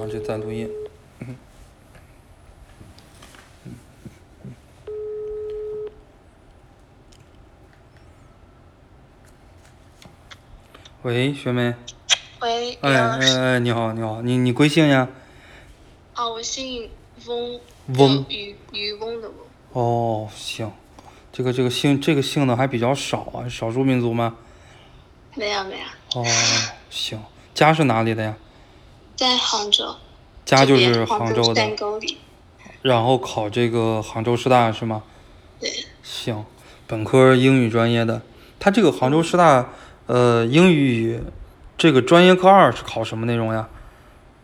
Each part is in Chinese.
然后就在录音。嗯。喂，学妹。喂，哎哎哎，你好，你好，你你贵姓呀？啊，我姓翁。翁。渔渔翁的翁。哦，行，这个这个姓这个姓的还比较少啊，少数民族吗？没有没有。哦，行，家是哪里的呀？在杭州。家就是杭州的。山沟里。然后考这个杭州师大是吗？对。行，本科英语专业的，他这个杭州师大，呃，英语这个专业课二是考什么内容呀？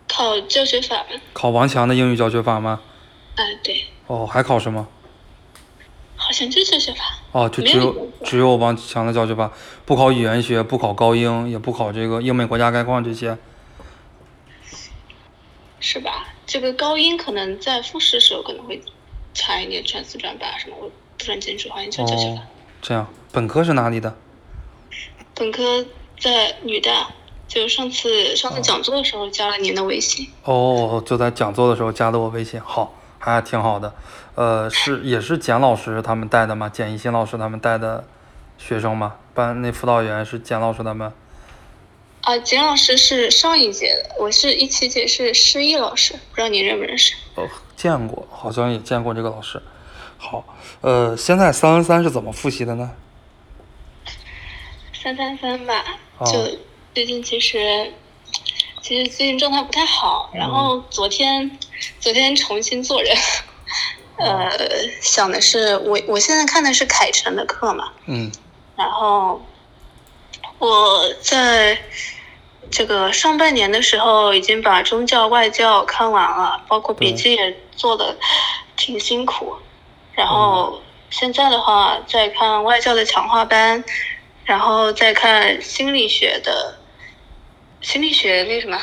考教学法。考王强的英语教学法吗？哎，对。哦，还考什么？好像就教学法。哦，就只有只有王强的教学法，不考语言学，不考高英，也不考这个英美国家概况这些。是吧？这个高音可能在复试时候可能会差一点，转四转八什么，我不是很清楚，好像就教学法。这样，本科是哪里的？本科在女大，就上次上次讲座的时候加了您的微信。哦，就在讲座的时候加的我微信，好，还挺好的。呃，是也是简老师他们带的吗？简一新老师他们带的学生吗？班那辅导员是简老师他们。啊，景老师是上一届的，我是一七届是施毅老师，不知道你认不认识？哦，见过，好像也见过这个老师。好，呃，现在三三三是怎么复习的呢？三三三吧，就最近其实其实最近状态不太好，然后昨天昨天重新做人，呃，想的是我我现在看的是凯晨的课嘛，嗯，然后我在。这个上半年的时候已经把中教外教看完了，包括笔记也做的挺辛苦。然后现在的话在看外教的强化班，然后再看心理学的，心理学那什么，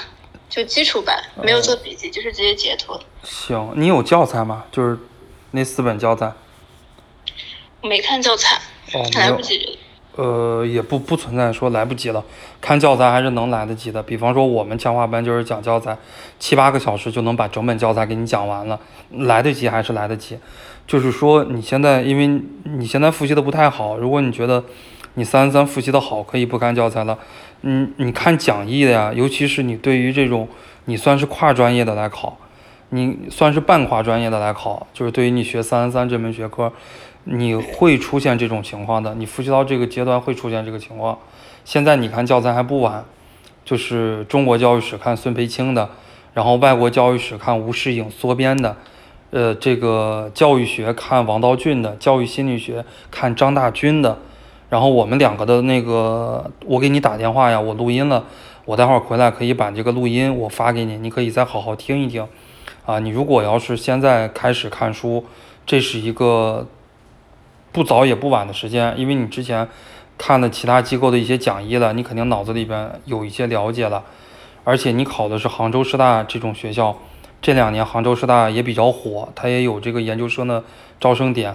就基础班，没有做笔记，就是直接截图。行，你有教材吗？就是那四本教材。没看教材，来不及。呃，也不不存在说来不及了，看教材还是能来得及的。比方说我们强化班就是讲教材，七八个小时就能把整本教材给你讲完了，来得及还是来得及。就是说你现在，因为你现在复习的不太好，如果你觉得你三三复习的好，可以不看教材了。嗯，你看讲义的呀，尤其是你对于这种你算是跨专业的来考，你算是半跨专业的来考，就是对于你学三三这门学科。你会出现这种情况的，你复习到这个阶段会出现这个情况。现在你看教材还不晚，就是中国教育史看孙培青的，然后外国教育史看吴世颖缩编的，呃，这个教育学看王道俊的，教育心理学看张大军的，然后我们两个的那个，我给你打电话呀，我录音了，我待会儿回来可以把这个录音我发给你，你可以再好好听一听。啊，你如果要是现在开始看书，这是一个。不早也不晚的时间，因为你之前看了其他机构的一些讲义了，你肯定脑子里边有一些了解了。而且你考的是杭州师大这种学校，这两年杭州师大也比较火，它也有这个研究生的招生点。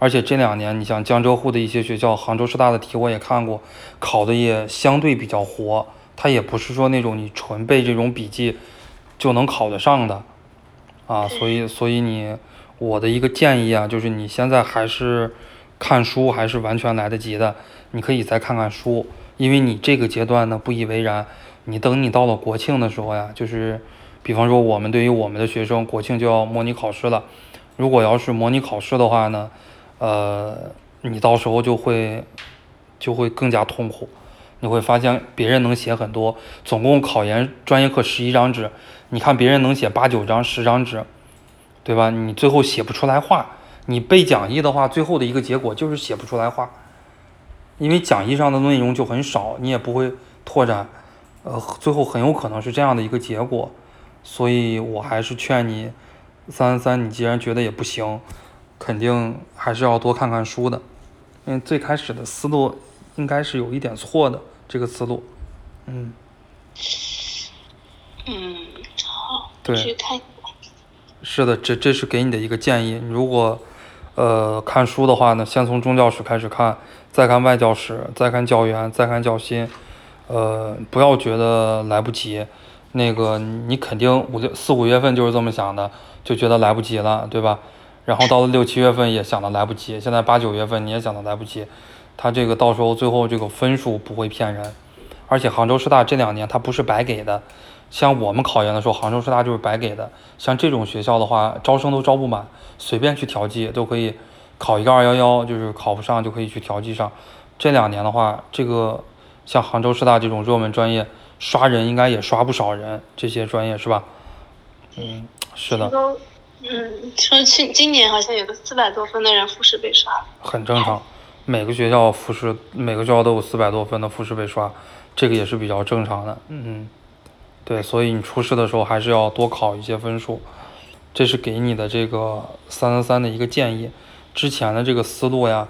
而且这两年你像江浙沪的一些学校，杭州师大的题我也看过，考的也相对比较活。它也不是说那种你纯背这种笔记就能考得上的啊。所以，所以你我的一个建议啊，就是你现在还是。看书还是完全来得及的，你可以再看看书，因为你这个阶段呢不以为然，你等你到了国庆的时候呀，就是，比方说我们对于我们的学生，国庆就要模拟考试了，如果要是模拟考试的话呢，呃，你到时候就会，就会更加痛苦，你会发现别人能写很多，总共考研专业课十一张纸，你看别人能写八九张、十张纸，对吧？你最后写不出来话。你背讲义的话，最后的一个结果就是写不出来话，因为讲义上的内容就很少，你也不会拓展，呃，最后很有可能是这样的一个结果，所以我还是劝你，三三三，你既然觉得也不行，肯定还是要多看看书的，因为最开始的思路应该是有一点错的，这个思路，嗯，嗯，好，对，是的，这这是给你的一个建议，如果。呃，看书的话呢，先从中教史开始看，再看外教史，再看教员，再看教心。呃，不要觉得来不及，那个你肯定五六四五月份就是这么想的，就觉得来不及了，对吧？然后到了六七月份也想的来不及，现在八九月份你也想的来不及，他这个到时候最后这个分数不会骗人，而且杭州师大这两年他不是白给的，像我们考研的时候，杭州师大就是白给的，像这种学校的话，招生都招不满，随便去调剂都可以考一个二幺幺，就是考不上就可以去调剂上。这两年的话，这个像杭州师大这种热门专业，刷人应该也刷不少人，这些专业是吧？嗯，是的。嗯，说去今年好像有个四百多分的人复试被刷，很正常。每个学校复试，每个学校都有四百多分的复试被刷，这个也是比较正常的。嗯，对，所以你初试的时候还是要多考一些分数，这是给你的这个三三三的一个建议。之前的这个思路呀，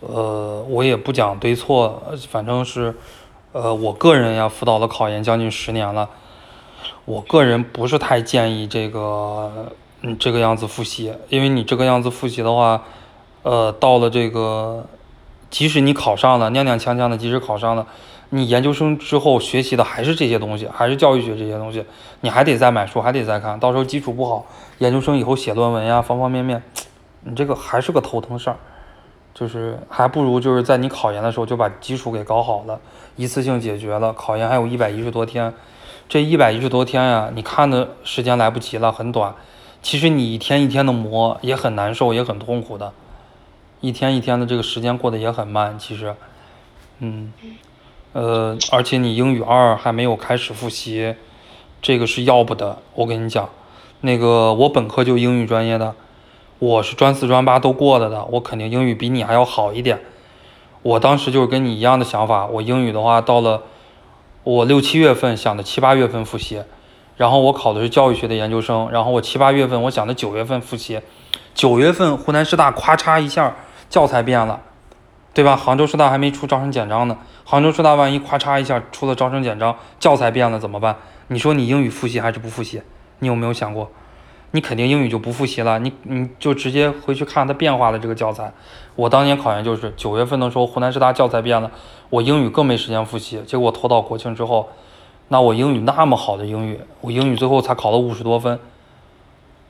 呃，我也不讲对错，反正是，呃，我个人呀辅导了考研将近十年了，我个人不是太建议这个。你这个样子复习，因为你这个样子复习的话，呃，到了这个，即使你考上了，踉踉跄跄的，即使考上了，你研究生之后学习的还是这些东西，还是教育学这些东西，你还得再买书，还得再看到时候基础不好，研究生以后写论文呀，方方面面，你这个还是个头疼事儿，就是还不如就是在你考研的时候就把基础给搞好了，一次性解决了。考研还有一百一十多天，这一百一十多天呀，你看的时间来不及了，很短。其实你一天一天的磨也很难受，也很痛苦的，一天一天的这个时间过得也很慢。其实，嗯，呃，而且你英语二还没有开始复习，这个是要不得。我跟你讲，那个我本科就英语专业的，我是专四专八都过了的，我肯定英语比你还要好一点。我当时就是跟你一样的想法，我英语的话到了我六七月份想的七八月份复习。然后我考的是教育学的研究生，然后我七八月份我想的九月份复习，九月份湖南师大咔嚓一下教材变了，对吧？杭州师大还没出招生简章呢，杭州师大万一咔嚓一下出了招生简章，教材变了怎么办？你说你英语复习还是不复习？你有没有想过？你肯定英语就不复习了，你你就直接回去看它变化的这个教材。我当年考研就是九月份的时候，湖南师大教材变了，我英语更没时间复习，结果投到国庆之后。那我英语那么好的英语，我英语最后才考了五十多分，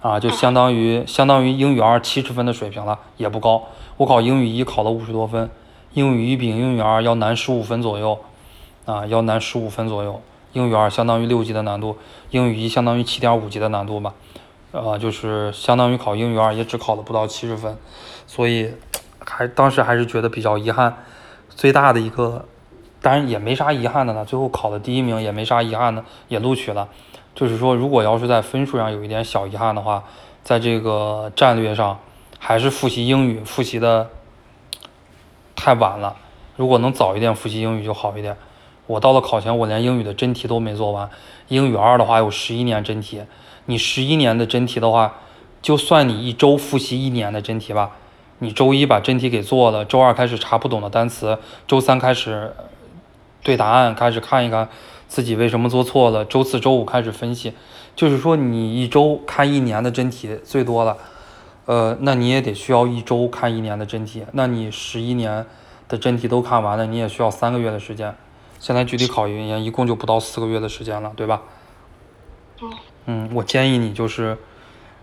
啊，就相当于相当于英语二七十分的水平了，也不高。我考英语一考了五十多分，英语一比英语二要难十五分左右，啊，要难十五分左右。英语二相当于六级的难度，英语一相当于七点五级的难度吧，呃，就是相当于考英语二也只考了不到七十分，所以还当时还是觉得比较遗憾，最大的一个。当然也没啥遗憾的呢，最后考了第一名也没啥遗憾的，也录取了。就是说，如果要是在分数上有一点小遗憾的话，在这个战略上还是复习英语复习的太晚了。如果能早一点复习英语就好一点。我到了考前，我连英语的真题都没做完。英语二的话有十一年真题，你十一年的真题的话，就算你一周复习一年的真题吧，你周一把真题给做了，周二开始查不懂的单词，周三开始。对答案开始看一看自己为什么做错了。周四周五开始分析，就是说你一周看一年的真题最多了，呃，那你也得需要一周看一年的真题。那你十一年的真题都看完了，你也需要三个月的时间。现在距离考研一共就不到四个月的时间了，对吧？嗯，我建议你就是，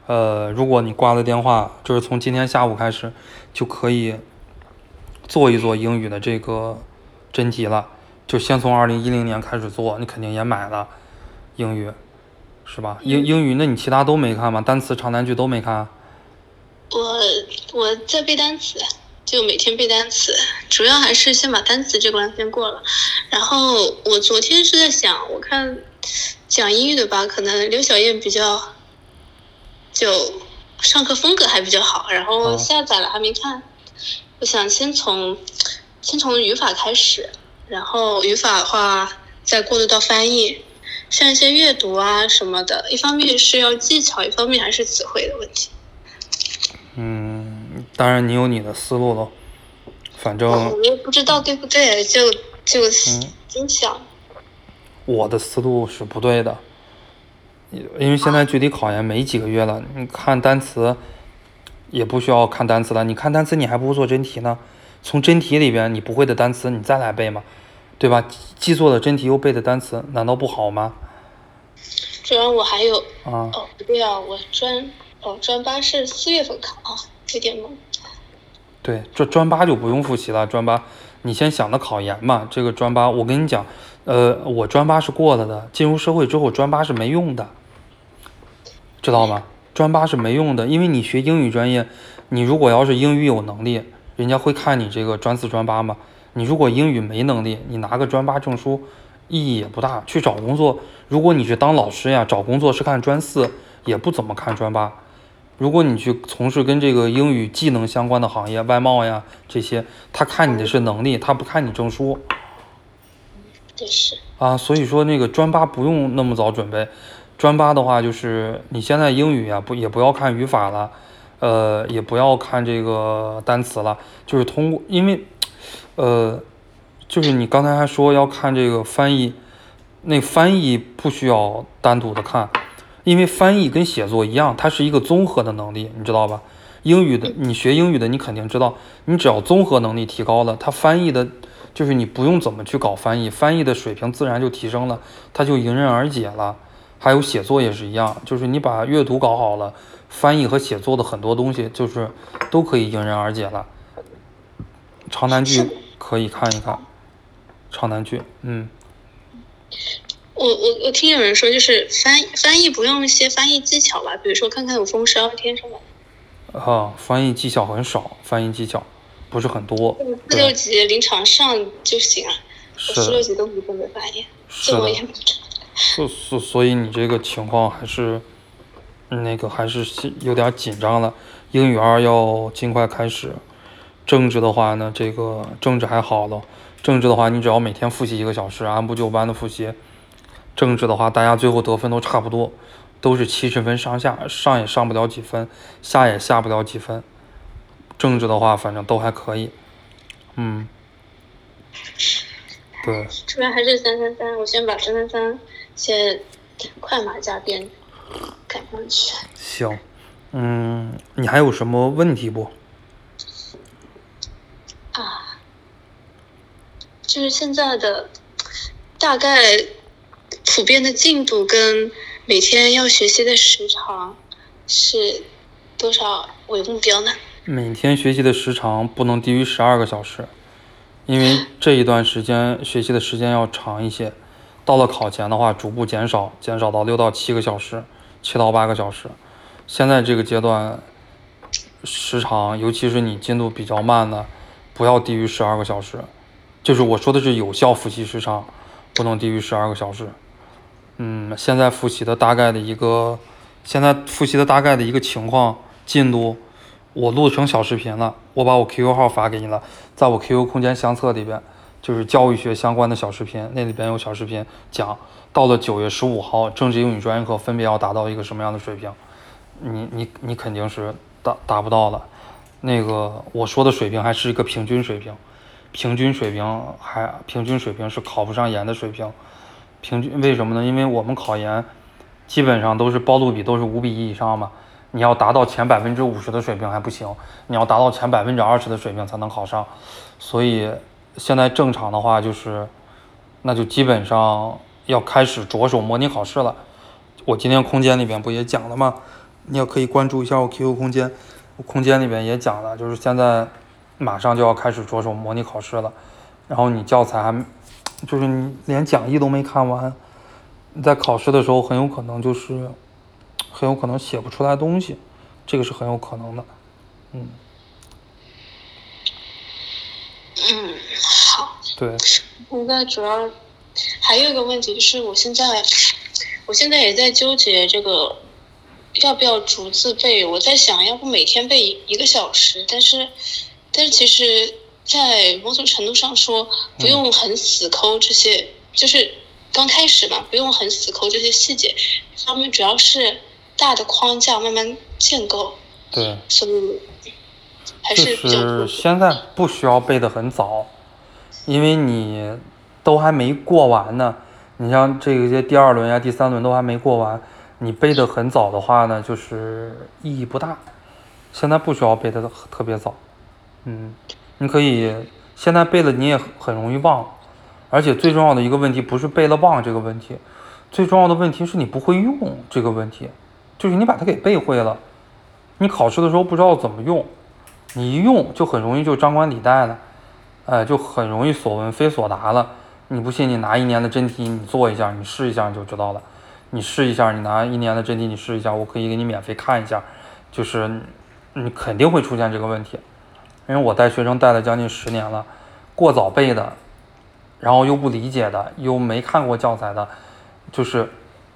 呃，如果你挂了电话，就是从今天下午开始就可以做一做英语的这个真题了。就先从二零一零年开始做，你肯定也买了英语，是吧？英英语，那你其他都没看吗？单词、长难句都没看？我我在背单词，就每天背单词，主要还是先把单词这关先过了。然后我昨天是在想，我看讲英语的吧，可能刘晓燕比较就上课风格还比较好，然后下载了还没看。我想先从先从语法开始。然后语法的话，再过渡到翻译，像一些阅读啊什么的，一方面是要技巧，一方面还是词汇的问题。嗯，当然你有你的思路喽，反正我也不知道对不对，就就心想。我的思路是不对的，因为现在距离考研没几个月了，你看单词也不需要看单词了，你看单词你还不如做真题呢，从真题里边你不会的单词你再来背嘛。对吧？记错了真题又背的单词，难道不好吗？主要我还有啊。哦不对啊，我专哦专八是四月份考啊，有点懵。对，这专八就不用复习了，专八你先想着考研嘛。这个专八，我跟你讲，呃，我专八是过了的，进入社会之后专八是没用的，知道吗？专八是没用的，因为你学英语专业，你如果要是英语有能力，人家会看你这个专四专八吗。你如果英语没能力，你拿个专八证书意义也不大。去找工作，如果你是当老师呀，找工作是看专四，也不怎么看专八。如果你去从事跟这个英语技能相关的行业，外贸呀这些，他看你的是能力，他不看你证书这是，啊。所以说那个专八不用那么早准备，专八的话就是你现在英语呀不也不要看语法了，呃也不要看这个单词了，就是通过因为，呃，就是你刚才还说要看这个翻译，那翻译不需要单独的看。因为翻译跟写作一样，它是一个综合的能力，你知道吧？英语的，你学英语的，你肯定知道，你只要综合能力提高了，它翻译的，就是你不用怎么去搞翻译，翻译的水平自然就提升了，它就迎刃而解了。还有写作也是一样，就是你把阅读搞好了，翻译和写作的很多东西就是都可以迎刃而解了。长难句可以看一看，长难句，嗯。我我我听有人说，就是翻翻译不用一些翻译技巧吧，比如说看看有风十二天什么的。啊，翻译技巧很少，翻译技巧不是很多。四六级临场上就行啊，我四六级都不怎么翻译，是的。所所所以你这个情况还是那个还是有点紧张了。英语二要尽快开始，政治的话呢，这个政治还好了。政治的话，你只要每天复习一个小时，按部就班的复习。政治的话，大家最后得分都差不多，都是七十分上下，上也上不了几分，下也下不了几分。政治的话，反正都还可以，嗯，对。主要还是三三三，我先把三三三先快马加鞭行，嗯，你还有什么问题不？啊，就是现在的大概。普遍的进度跟每天要学习的时长是多少为目标呢？每天学习的时长不能低于十二个小时，因为这一段时间学习的时间要长一些。到了考前的话，逐步减少，减少到六到七个小时，七到八个小时。现在这个阶段时长，尤其是你进度比较慢的，不要低于十二个小时。就是我说的是有效复习时长，不能低于十二个小时。嗯，现在复习的大概的一个，现在复习的大概的一个情况进度，我录成小视频了，我把我 QQ 号发给你了，在我 QQ 空间相册里边，就是教育学相关的小视频，那里边有小视频讲，到了九月十五号，政治英语专业课分别要达到一个什么样的水平，你你你肯定是达达不到了，那个我说的水平还是一个平均水平，平均水平还平均水平是考不上研的水平。平均为什么呢？因为我们考研基本上都是报录比都是五比一以上嘛，你要达到前百分之五十的水平还不行，你要达到前百分之二十的水平才能考上。所以现在正常的话就是，那就基本上要开始着手模拟考试了。我今天空间里边不也讲了吗？你也可以关注一下我 QQ 空间，我空间里边也讲了，就是现在马上就要开始着手模拟考试了，然后你教材还。就是你连讲义都没看完，你在考试的时候很有可能就是很有可能写不出来东西，这个是很有可能的，嗯。嗯，好。对。现在主要还有一个问题就是，我现在我现在也在纠结这个要不要逐字背。我在想，要不每天背一个小时，但是但是其实。在某种程度上说，不用很死抠这些，就是刚开始嘛，不用很死抠这些细节，他们主要是大的框架慢慢建构。对。所以还是。就是现在不需要背的很早，因为你都还没过完呢。你像这些第二轮呀、第三轮都还没过完，你背的很早的话呢，就是意义不大。现在不需要背的特别早，嗯。你可以现在背了，你也很容易忘，而且最重要的一个问题不是背了忘这个问题，最重要的问题是你不会用这个问题，就是你把它给背会了，你考试的时候不知道怎么用，你一用就很容易就张冠李戴了，哎，就很容易所闻非所答了。你不信，你拿一年的真题你做一下，你试一下你就知道了。你试一下，你拿一年的真题你试一下，我可以给你免费看一下，就是你肯定会出现这个问题，因为我带学生带了将近十年了，过早背的，然后又不理解的，又没看过教材的，就是，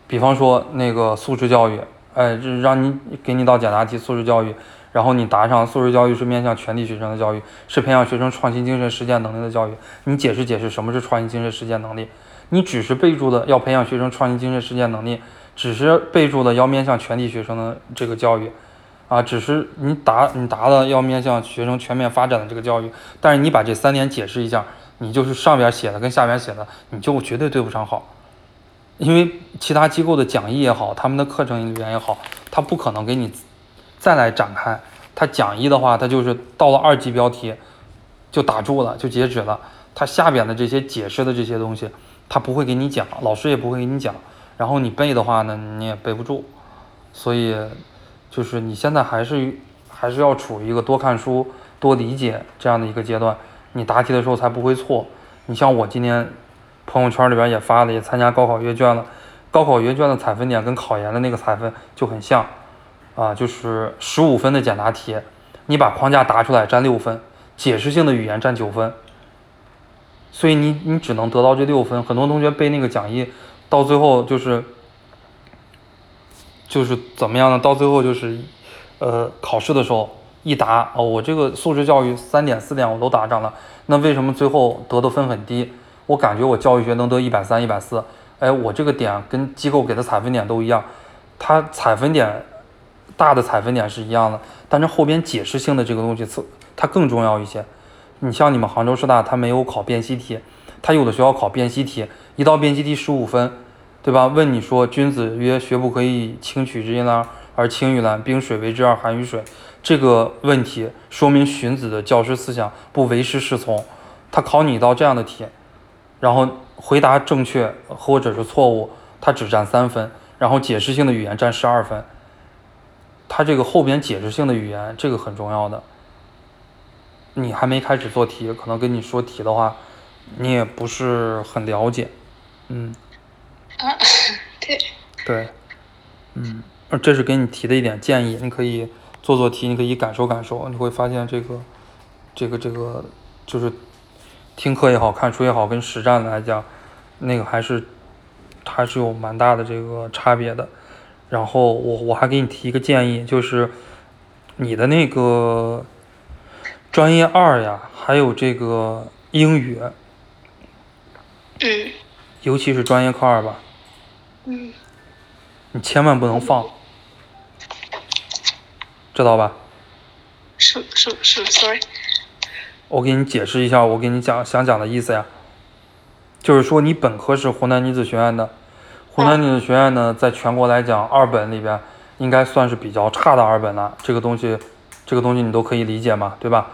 比方说那个素质教育，哎，让你给你道简答题，素质教育，然后你答上素质教育是面向全体学生的教育，是培养学生创新精神实践能力的教育，你解释解释什么是创新精神实践能力？你只是备注的要培养学生创新精神实践能力，只是备注的要面向全体学生的这个教育，啊，只是你答你答了要面向学生全面发展的这个教育，但是你把这三点解释一下，你就是上边写的跟下边写的，你就绝对对不上号，因为其他机构的讲义也好，他们的课程里面也好，他不可能给你再来展开，它讲义的话，它就是到了二级标题就打住了，就截止了，它下边的这些解释的这些东西。它不会给你讲，老师也不会给你讲，然后你背的话呢，你也背不住，所以就是你现在还是还是要处于一个多看书、多理解这样的一个阶段，你答题的时候才不会错。你像我今天朋友圈里边也发了，也参加高考阅卷了，高考阅卷的采分点跟考研的那个采分就很像，啊，就是十五分的简答题，你把框架答出来占六分，解释性的语言占九分。所以你你只能得到这六分，很多同学背那个讲义，到最后就是就是怎么样呢？到最后就是，呃，考试的时候一答哦，我这个素质教育三点四点我都答上了，那为什么最后得的分很低？我感觉我教育学能得一百三、一百四，哎，我这个点跟机构给的采分点都一样，它采分点大的采分点是一样的，但是后边解释性的这个东西它更重要一些。你像你们杭州师大，它没有考辨析题，它有的学校考辨析题，一道辨析题十五分，对吧？问你说君子曰：学不可以轻取之阴阳而轻于蓝，冰水为之而寒于水。这个问题说明荀子的教师思想不唯师是从。他考你一道这样的题，然后回答正确或者是错误，它只占三分，然后解释性的语言占十二分。它这个后边解释性的语言，这个很重要的。你还没开始做题，可能跟你说题的话，你也不是很了解，嗯，啊，对，对，嗯，这是给你提的一点建议，你可以做做题，你可以感受感受，你会发现这个，这个这个就是听课也好看书也好，跟实战来讲，那个还是还是有蛮大的这个差别的。然后我我还给你提一个建议，就是你的那个。专业二呀，还有这个英语，嗯，尤其是专业课二吧，嗯，你千万不能放，知道吧？是是是，sorry，我给你解释一下，我给你讲想讲的意思呀，就是说你本科是湖南女子学院的，湖南女子学院呢，在全国来讲，二本里边应该算是比较差的二本了，这个东西，这个东西你都可以理解嘛，对吧？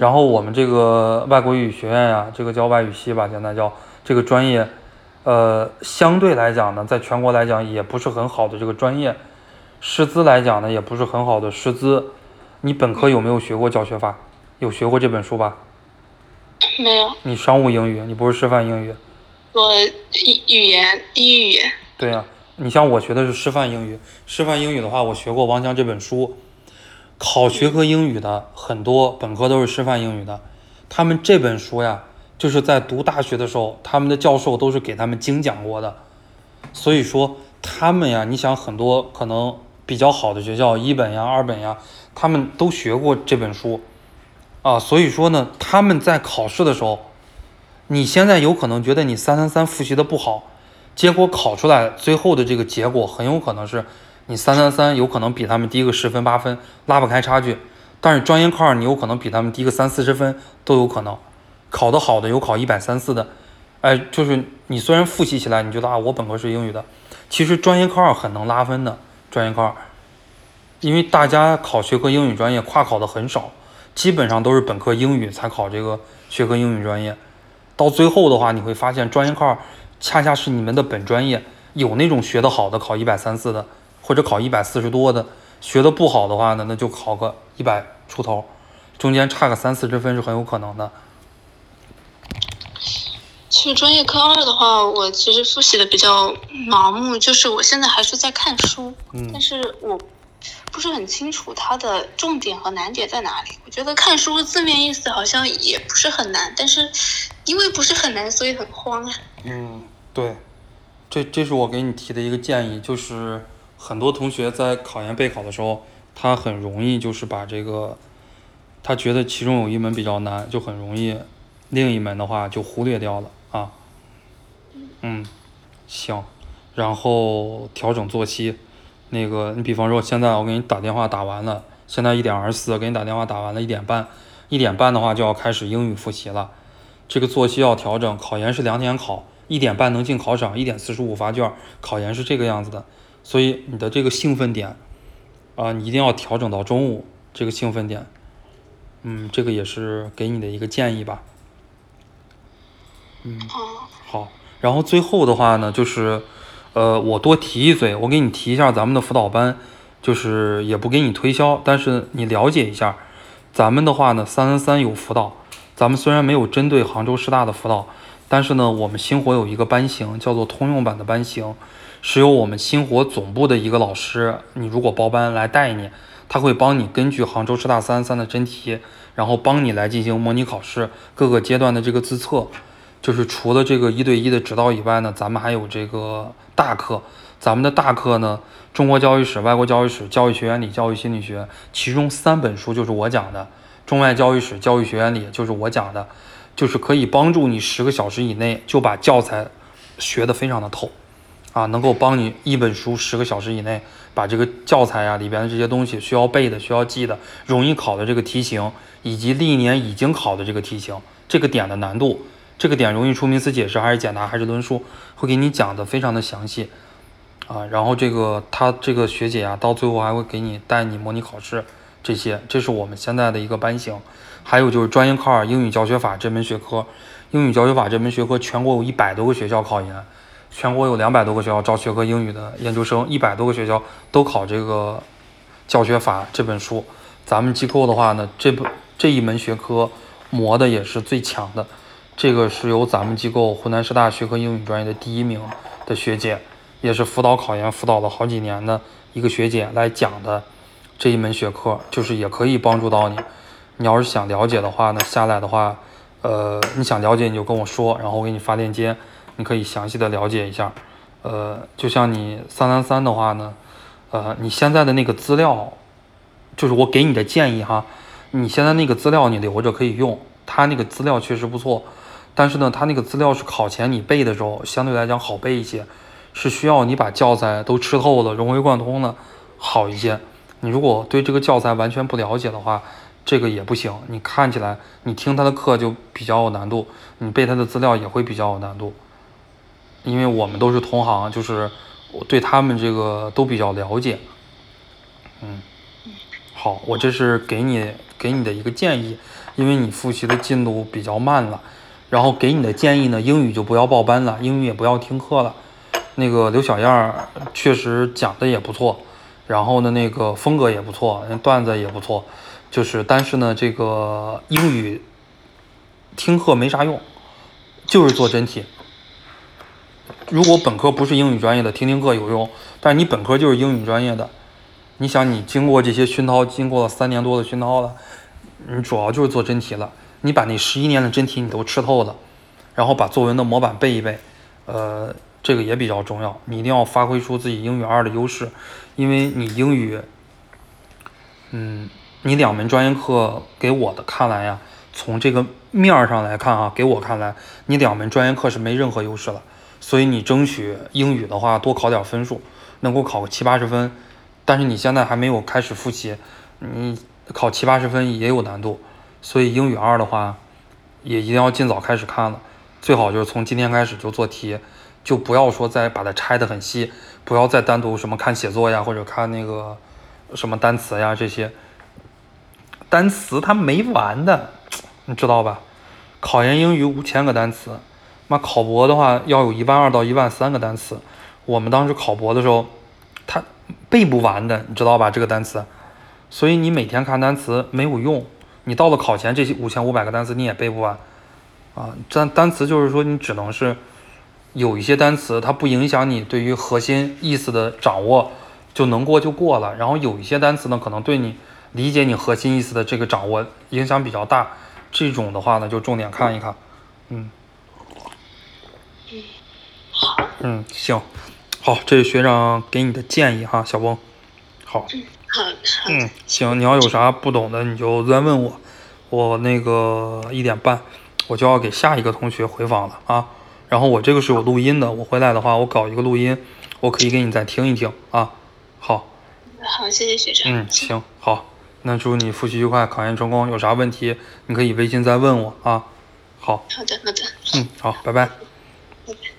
然后我们这个外国语学院呀，这个叫外语系吧，现在叫这个专业，呃，相对来讲呢，在全国来讲也不是很好的这个专业，师资来讲呢，也不是很好的师资。你本科有没有学过教学法？有学过这本书吧？没有。你商务英语，你不是师范英语？我语语言英语。对呀、你像我学的是师范英语，师范英语的话，我学过王强这本书。考学科英语的很多本科都是师范英语的，他们这本书呀，就是在读大学的时候，他们的教授都是给他们精讲过的。所以说他们呀，你想很多可能比较好的学校，一本呀、二本呀，他们都学过这本书啊。所以说呢，他们在考试的时候，你现在有可能觉得你三三三复习的不好，结果考出来最后的这个结果很有可能是。你三三三有可能比他们低个十分八分，拉不开差距。但是专业课二你有可能比他们低个三四十分都有可能。考得好的有考一百三四的，哎，就是你虽然复习起来你觉得啊我本科是英语的，其实专业课二很能拉分的。专业课二，因为大家考学科英语专业跨考的很少，基本上都是本科英语才考这个学科英语专业。到最后的话，你会发现专业课二恰恰是你们的本专业。有那种学得好的考一百三四的，或者考一百四十多的，学得不好的话呢，那就考个一百出头，中间差个三四十分是很有可能的。其实专业课二的话，我其实复习的比较盲目，就是我现在还是在看书，嗯但是我不是很清楚它的重点和难点在哪里。我觉得看书字面意思好像也不是很难，但是因为不是很难，所以很慌啊。嗯，对，这这是我给你提的一个建议，就是很多同学在考研备考的时候，他很容易就是把这个，他觉得其中有一门比较难，就很容易另一门的话就忽略掉了啊。嗯，行，然后调整作息，那个你比方说现在我给你打电话打完了，现在一点二十四，给你打电话打完了一点半，一点半的话就要开始英语复习了。这个作息要调整，考研是两点考，一点半能进考场，一点四十五发卷，考研是这个样子的，所以你的这个兴奋点，啊、你一定要调整到中午这个兴奋点，嗯，这个也是给你的一个建议吧，嗯，哦，好，然后最后的话呢，就是，呃，我多提一嘴，我给你提一下咱们的辅导班，就是也不给你推销，但是你了解一下，咱们的话呢，三三三有辅导，咱们虽然没有针对杭州师大的辅导，但是呢，我们星火有一个班型叫做通用版的班型，是由我们星火总部的一个老师，你如果报班来带你，他会帮你根据杭州师大三三的真题，然后帮你来进行模拟考试各个阶段的这个自测。就是除了这个一对一的指导以外呢，咱们还有这个大课。咱们的大课呢，中国教育史、外国教育史、教育学原理、教育心理学，其中三本书就是我讲的，中外教育史、教育学原理就是我讲的，就是可以帮助你十个小时以内就把教材学得非常的透，啊，能够帮你一本书十个小时以内把这个教材啊里边的这些东西需要背的、需要记的、容易考的这个题型，以及历年已经考的这个题型，这个点的难度。这个点容易出名词解释还是简答还是论述，会给你讲的非常的详细，啊，然后这个他这个学姐啊，到最后还会给你带你模拟考试，这些，这是我们现在的一个班型。还有就是专业课二英语教学法这门学科，英语教学法这门学科全国有一百多个学校考研，全国有两百多个学校招学科英语的研究生，一百多个学校都考这个教学法这本书。咱们机构的话呢，这本这一门学科磨的也是最强的。这个是由咱们机构湖南师大学科英语专业的第一名的学姐，也是辅导考研辅导了好几年的一个学姐来讲的这一门学科，就是也可以帮助到你。你要是想了解的话呢，下来的话，呃，你想了解你就跟我说，然后我给你发链接，你可以详细的了解一下。呃，就像你三三三的话呢，呃，你现在的那个资料，就是我给你的建议哈，你现在那个资料你留着可以用，它那个资料确实不错。但是呢，它那个资料是考前你背的时候相对来讲好背一些，是需要你把教材都吃透了、融会贯通的好一些。你如果对这个教材完全不了解的话，这个也不行。你看起来你听他的课就比较有难度，你背他的资料也会比较有难度。因为我们都是同行，就是我对他们这个都比较了解。嗯，好，我这是给你给你的一个建议，因为你复习的进度比较慢了。然后给你的建议呢，英语就不要报班了，英语也不要听课了。那个刘小燕确实讲的也不错，然后呢，那个风格也不错，段子也不错，就是但是呢，这个英语听课没啥用，就是做真题。如果本科不是英语专业的，听听课有用，但是你本科就是英语专业的，你想你经过这些熏陶，经过了三年多的熏陶了，你主要就是做真题了。你把那十一年的真题你都吃透了，然后把作文的模板背一背，呃，这个也比较重要。你一定要发挥出自己英语二的优势，因为你英语，嗯，你两门专业课给我的看来呀，从这个面儿上来看啊，给我看来，你两门专业课是没任何优势了。所以你争取英语的话多考点分数，能够考个七八十分，但是你现在还没有开始复习，你考七八十分也有难度。所以英语二的话，也一定要尽早开始看了，最好就是从今天开始就做题，就不要说再把它拆得很细，不要再单独什么看写作呀，或者看那个什么单词呀这些。单词它没完的，你知道吧？考研英语五千个单词，妈考博的话要有一万二到一万三个单词，我们当时考博的时候，他背不完的，你知道吧？这个单词，所以你每天看单词没有用，你到了考前这些五千五百个单词你也背不完啊。单单词就是说你只能是有一些单词它不影响你对于核心意思的掌握，就能过就过了。然后有一些单词呢，可能对你理解你核心意思的这个掌握影响比较大，这种的话呢就重点看一看，嗯。嗯，行，好，这是学长给你的建议哈，小翁。好，嗯，好，好，嗯，行，你要有啥不懂的，你就再问我。我那个一点半我就要给下一个同学回访了啊。然后我这个是有录音的，我回来的话我搞一个录音，我可以给你再听一听啊。好，好，谢谢学长。嗯，行，好，那祝你复习愉快，考研成功。有啥问题你可以微信再问我啊。好，好的，好的。嗯，好，拜拜。拜拜。